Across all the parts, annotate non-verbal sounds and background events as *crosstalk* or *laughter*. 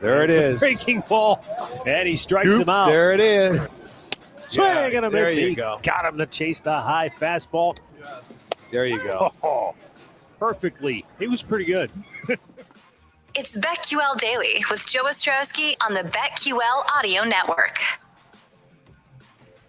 There it is. Breaking ball. And he strikes Goop, him out. There it is. Swing Yeah, and a there miss. you He go. got him to chase the high fastball. There you go. Oh, perfectly. He was pretty good. It's BetQL Daily with Joe Ostrowski on the BetQL Audio Network.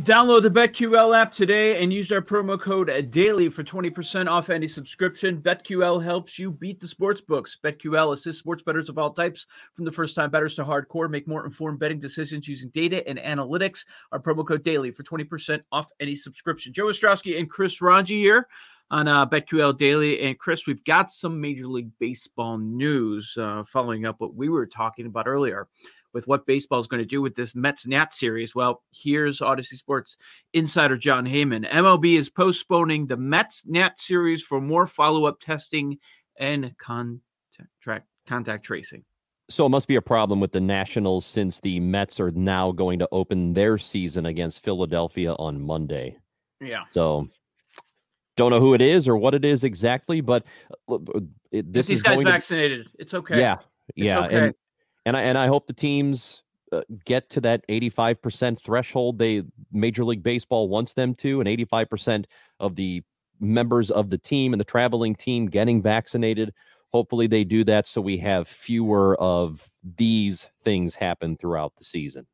Download the BetQL app today and use our promo code DAILY for 20% off any subscription. BetQL helps you beat the sports books. BetQL assists sports bettors of all types, from the first time bettors to hardcore, make more informed betting decisions using data and analytics. Our promo code DAILY for 20% off any subscription. Joe Ostrowski and Chris Rongey here on uh, BetQL Daily. And Chris, we've got some Major League Baseball news uh, following up what we were talking about earlier with what baseball is going to do with this Mets Nat series. Well, here's Audacy Sports insider Jon Heyman. MLB is postponing the Mets Nat series for more follow up testing and contact, contact tracing. So it must be a problem with the Nationals since the Mets are now going to open their season against Philadelphia on Monday. Yeah. So don't know who it is or what it is exactly, but uh, this Get these is guys going to- vaccinated. It's okay. Yeah, It's yeah, okay. and and I and I hope the teams uh, get to that eighty-five percent threshold they Major League Baseball wants them to, and eighty-five percent of the members of the team and the traveling team getting vaccinated. Hopefully, they do that so we have fewer of these things happen throughout the season.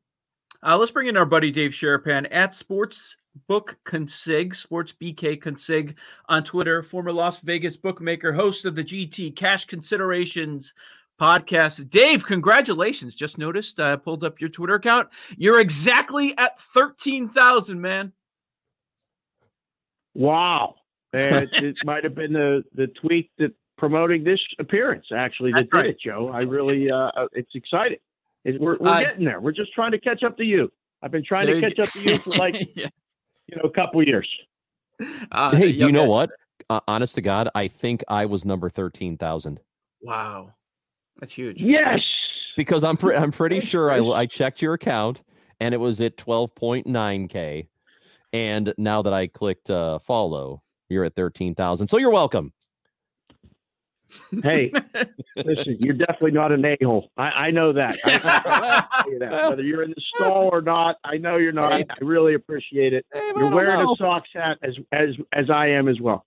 Uh, let's bring in our buddy Dave Sharapan at Sports Book Consig, Sports BK Consig on Twitter, former Las Vegas bookmaker, host of the GT Cash Considerations podcast. Dave, congratulations. Just noticed, I uh, pulled up your Twitter account. You're exactly at 13,000, man. Wow. *laughs* And it might have been the, the tweet that promoting this appearance actually that That's right. did it, Joe. I really, uh, it's exciting. It, we're we're Uh, getting there. We're just trying to catch up to you. I've been trying to catch go. up to you for *laughs* like, Yeah. you know, a couple years. Uh, hey, do you know what? Uh, honest to God, I think I was number thirteen thousand Wow. That's huge. Yes. because I'm pre- I'm pretty sure I I checked your account and it was at twelve point nine k, and now that I clicked uh, follow, you're at thirteen thousand. So you're welcome. Hey, *laughs* listen, you're definitely not an a-hole. I, I know that. I, I that. Whether you're in the stall or not, I know you're not. I really appreciate it. Hey, You're wearing know. a Sox hat as as as I am as well.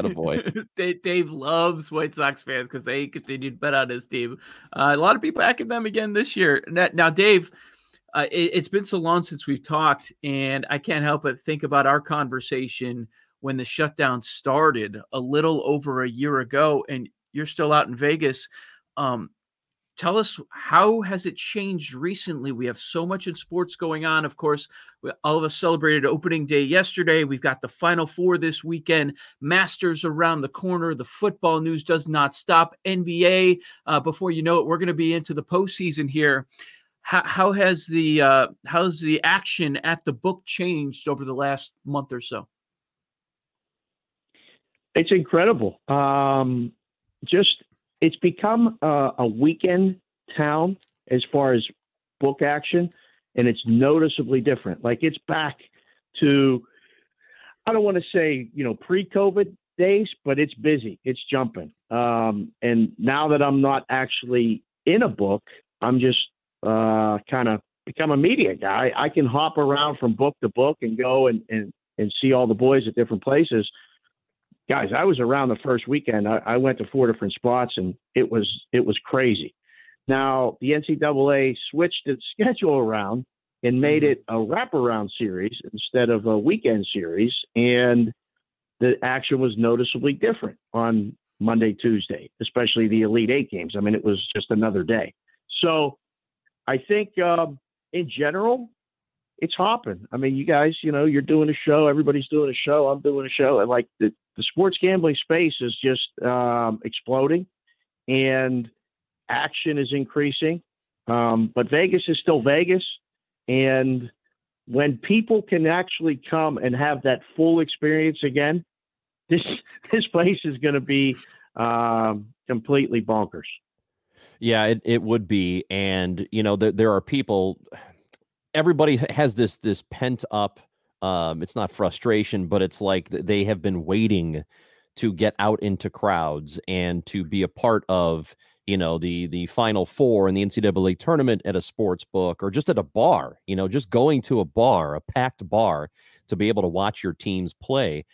Boy. *laughs* Dave, loves White Sox fans because they continue to bet on his team. Uh, a lot of people backing them again this year. Now, now Dave, uh, it, has been so long since we've talked, and I can't help but think about our conversation when the shutdown started a little over a year ago, and you're still out in Vegas. Um, tell us how has it changed recently? We have so much in sports going on of course. We, all of us celebrated opening day yesterday. We've got the final four this weekend. Masters around the corner. The football news does not stop. Nba uh, before you know it we're going to be into the postseason here. How, how has the uh, how's the action at the book changed over the last month or so? It's incredible. Um, just it's become uh, a weekend town as far as book action, and it's noticeably different. Like it's back to I don't want to say you know pre-COVID days, but it's busy. It's jumping. Um, and now that I'm not actually in a book, I'm just uh, kind of become a media guy. I can hop around from book to book and go and and and see all the boys at different places guys, I was around the first weekend. I, I went to four different spots, and it was it was crazy. Now the NCAA switched its *laughs* schedule around and made it a wraparound series instead of a weekend series, and the action was noticeably different on Monday, Tuesday, especially the Elite Eight games. I mean, it was just another day. So I think um, in general, it's hopping. I mean, you guys, you know, you're doing a show. Everybody's doing a show. I'm doing a show. And like the, the sports gambling space is just um, exploding, and action is increasing. Um, but Vegas is still Vegas, and when people can actually come and have that full experience again, *laughs* this this place is going to be um, completely bonkers. Yeah, it, it would be. And, you know, there, there are people, everybody has this this pent up um, it's not frustration, but it's like they have been waiting to get out into crowds and to be a part of you know the the final four in the ncaa tournament at a sports book or just at a bar you know just going to a bar a packed bar to be able to watch your teams play.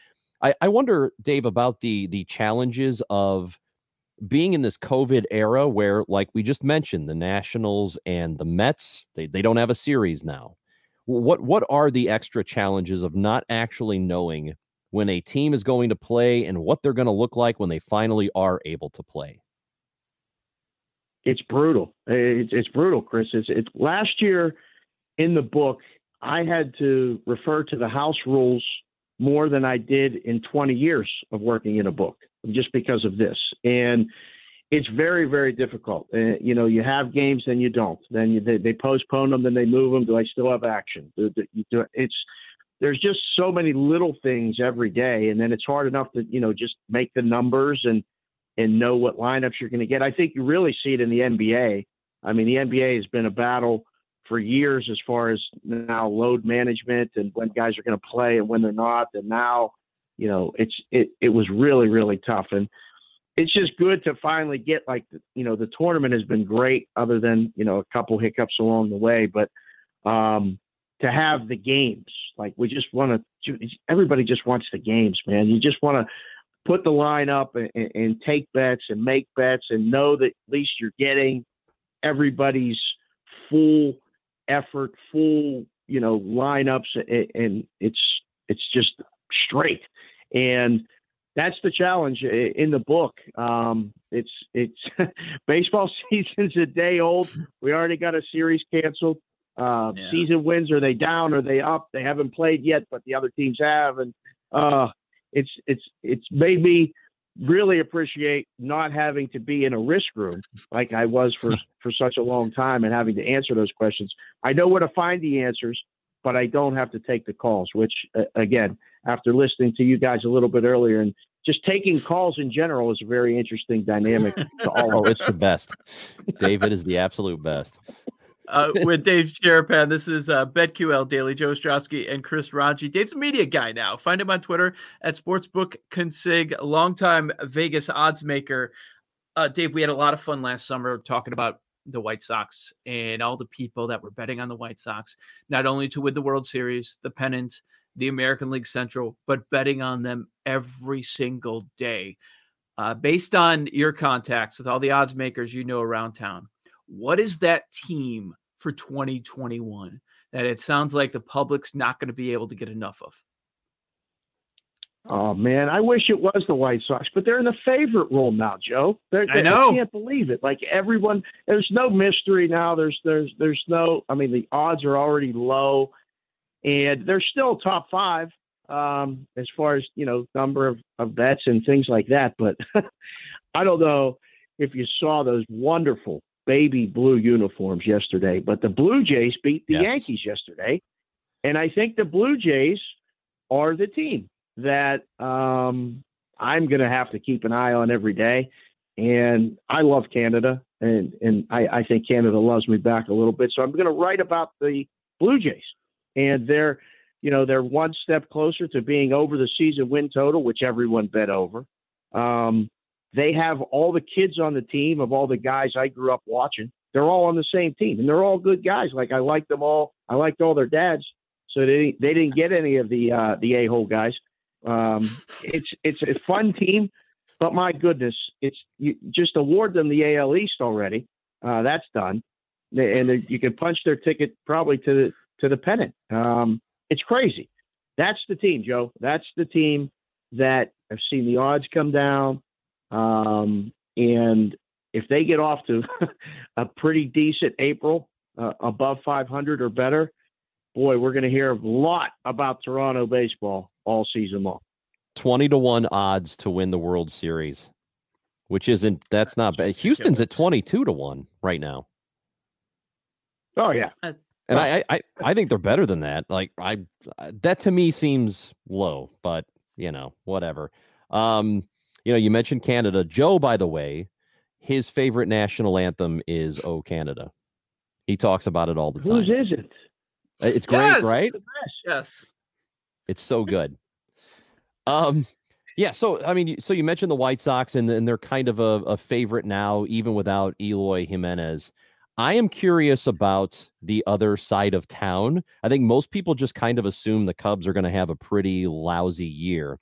I i wonder dave about the the challenges of being in this covid era where like we just mentioned the nationals and the mets they, they don't have a series now what what are the extra challenges of not actually knowing when a team is going to play and what they're going to look like when they finally are able to play it's brutal. Eh, it's, it's brutal, Chris. It's, it's last year in the book. I had to refer to the house rules more than I did in 20 years of working in a book, just because of this. And it's very, very difficult. Uh, you know, you have games, then you don't. Then you, they, they postpone them, then they move them. Do I still have action? Do, do, do, it's there's just so many little things every day, and then it's hard enough to you know just make the numbers and and know what lineups you're going to get. I think you really see it in the NBA. I mean, the NBA has been a battle for years as far as now load management and when guys are going to play and when they're not. And now, you know, it's it it was really really tough, and it's just good to finally get like you know the tournament has been great, other than you know a couple hiccups along the way, but um, to have the games like we just want to. Everybody just wants the games, man. You just want to put the line up and, and, take bets and make bets and know that at least you're getting everybody's full effort, full you know lineups, and it's it's just straight. And that's the challenge in the book. Um, it's it's *laughs* baseball *laughs* season's a day old. We already got a series canceled. Uh, yeah. Season wins are they down? Are they up? They haven't played yet, but the other teams have, and uh, it's it's it's made me really appreciate not having to be in a risk room like I was for *laughs* for such a long time and having to answer those questions. I know where to find the answers, but I don't have to take the calls. Which uh, again, after listening to you guys a little bit earlier and just taking calls in general is a very interesting dynamic *laughs* to all. oh, it's the best. David is the absolute best uh, *laughs* with Dave Sharapan. This is uh, BetQL Daily, Joe Ostrowski and Chris Rongey. Dave's a media guy now. Find him on Twitter at Sportsbook Consig, longtime Vegas odds maker. Uh, Dave, we had a lot of fun last summer talking about the White Sox and all the people that were betting on the White Sox, not only to win the World Series, the pennant, the American League Central, but betting on them every single day. Uh, based on your contacts with all the odds makers you know around town, what is that team for 2021 that it sounds like the public's not going to be able to get enough of? Oh man, I wish it was the White Sox, but they're in the favorite role now, Joe. They're, I know. I can't believe it. Like everyone, there's no mystery now. There's there's there's no. I mean, the odds are already low, and they're still top five um, as far as you know number of, of bets and things like that. But *laughs* I don't know if you saw those wonderful baby blue uniforms yesterday, but the Blue Jays beat the yes. Yankees yesterday. And I think the Blue Jays are the team that um, I'm going to have to keep an eye on every day. And I love Canada, and, and I, I think Canada loves me back a little bit. So I'm going to write about the Blue Jays. And they're, you know, they're one step closer to being over the season win total, which everyone bet over. Um, they have all the kids on the team of all the guys I grew up watching. They're all on the same team, and they're all good guys. Like I like them all. I liked all their dads, so they they didn't get any of the uh, the a hole guys. Um, it's it's a fun team, but my goodness, it's you just award them the AL East already. Uh, that's done, and you can punch their ticket probably to the to the pennant. Um, it's crazy. That's the team, Joe. That's the team that I've seen the odds come down. Um, and if they get off to *laughs* a pretty decent April, uh, above 500 or better, boy, we're going to hear a lot about Toronto baseball all season long. 20 to 1 odds to win the World Series, which isn't, that's not bad. Houston's at 22 to 1 right now. Oh, yeah. And I, I, I think they're better than that. Like I, that to me seems low, but you know, whatever. Um, you know, you mentioned Canada. Joe, by the way, his favorite national anthem is "Oh Canada." He talks about it all the time. Whose is it? It's great, yes, right? Yes. It's so good. Um, yeah. So I mean, so you mentioned the White Sox, and, and they're kind of a, a favorite now, even without Eloy Jimenez. I am curious about the other side of town. I think most people just kind of assume the Cubs are going to have a pretty lousy year.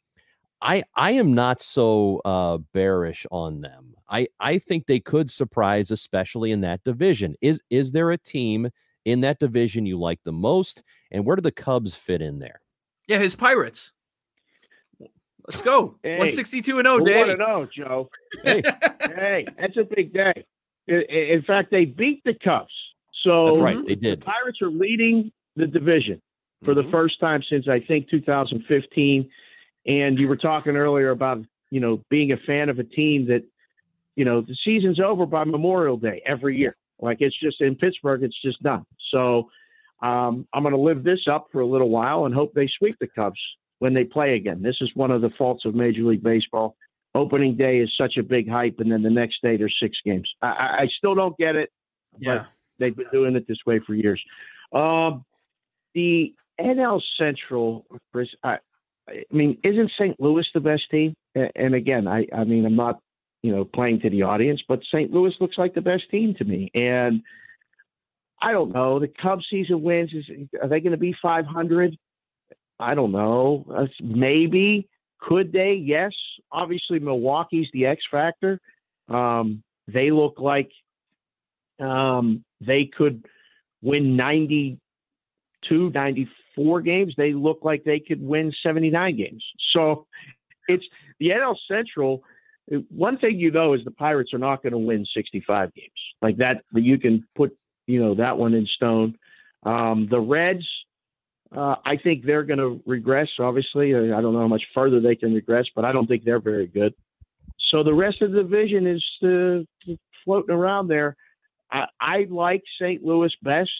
I I am not so uh, bearish on them. I I think they could surprise, especially in that division. Is is there a team in that division you like the most, and where do the Cubs fit in there? Yeah, his Pirates. Let's go. Hey, 162 and 0, Who Dave. want to know, Joe? Hey, hey, that's a big day. In fact, they beat the Cubs. So that's right. They the did. Pirates are leading the division for the Mhm. first time since I think 2015. And you were talking earlier about you know being a fan of a team that you know the season's over by Memorial Day every year. Like it's just in Pittsburgh, it's just done. So um, I'm going to live this up for a little while and hope they sweep the Cubs when they play again. This is one of the faults of Major League Baseball. Opening day is such a big hype, and then the next day there's six games. I, I, still don't get it, Yeah. they've been doing it this way for years. Um, the NL Central, Chris, I, I mean, isn't St. Louis the best team? And again, I, I mean, I'm not, you know, playing to the audience, but St. Louis looks like the best team to me. And I don't know. The Cubs season wins. Is are they going to be 500? I don't know. Uh, maybe. Could they? Yes. Obviously, Milwaukee's the X factor. Um, they look like um, they could win 92, 94 games. They look like they could win 79 games. So it's the NL Central. One thing you know is the Pirates are not going to win 65 games like that. You can put you know that one in stone. Um, the Reds, uh, I think they're going to regress. Obviously, I don't know how much further they can regress, but I don't think they're very good. So the rest of the division is uh, floating around there. I, I like St. Louis best,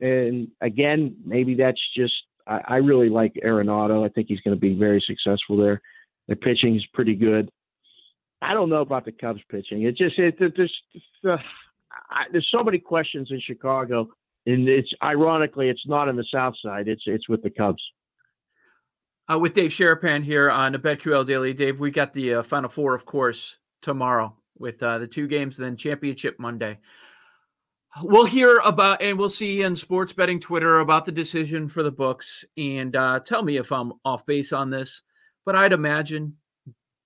and again, maybe that's just I, I really like Arenado. I think he's going to be very successful there. The pitching is pretty good. I don't know about the Cubs pitching. It just it there's uh, I, there's so many questions in Chicago, and it's ironically it's not in the South Side. It's it's with the Cubs. Uh, with Dave Sharapan here on the BetQL Daily. Dave, we got the uh, Final Four, of course, tomorrow with uh, the two games, then Championship Monday. We'll hear about and we'll see in sports betting Twitter about the decision for the books. And uh, tell me if I'm off base on this, but I'd imagine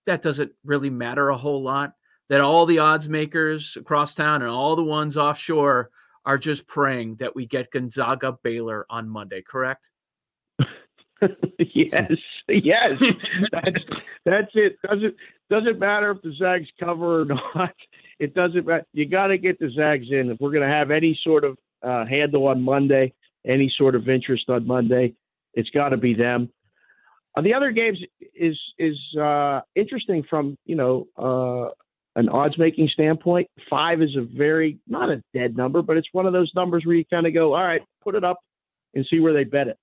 that doesn't really matter a whole lot. That all the odds makers across town and all the ones offshore are just praying that we get Gonzaga Baylor on Monday, correct? *laughs* yes, yes, that's that's it. Doesn't doesn't matter if the Zags cover or *laughs* not. It doesn't matter. You got to get the Zags in if we're going to have any sort of uh, handle on Monday, any sort of interest on Monday. It's got to be them. Uh, the other games is is uh, interesting from you know uh, an odds making standpoint. Five is a very not a dead number, but it's one of those numbers where you kind of go, all right, put it up and see where they bet it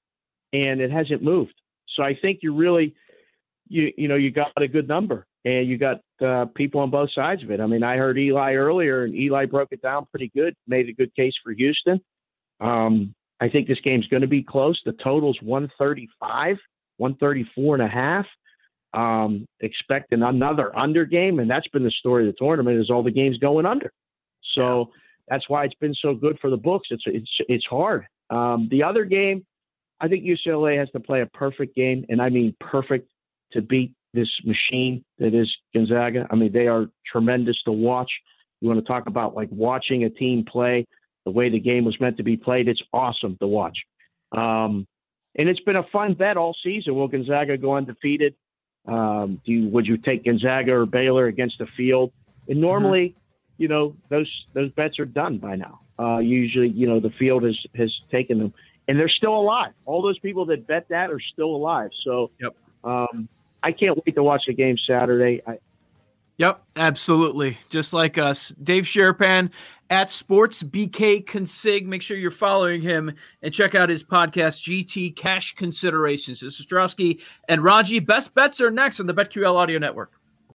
and it hasn't moved. So I think you really, you you know, you got a good number, and you got uh, people on both sides of it. I mean, I heard Eli earlier, and Eli broke it down pretty good, made a good case for Houston. Um, I think this game's going to be close. The total's 135, 134 and a half. Um, expecting another under game, and that's been the story of the tournament is all the games going under. So that's why it's been so good for the books. It's it's it's hard. Um, the other game, I think UCLA has to play a perfect game, and I mean perfect to beat this machine that is Gonzaga. I mean, they are tremendous to watch. You want to talk about like watching a team play the way the game was meant to be played. It's awesome to watch. Um, and it's been a fun bet all season. Will Gonzaga go undefeated? Um, do you, would you take Gonzaga or Baylor against the field? And normally, you know, those those bets are done by now. Uh, usually, you know, the field has has taken them, and they're still alive. All those people that bet that are still alive. So, Yep. um, I can't wait to watch the game Saturday. I, Yep, absolutely. Just like us. Dave Sharapan at Sports BK Consig. Make sure you're following him and check out his podcast, GT Cash Considerations. This is Strowski and Rongey. Best bets are next on the BetQL Audio Network.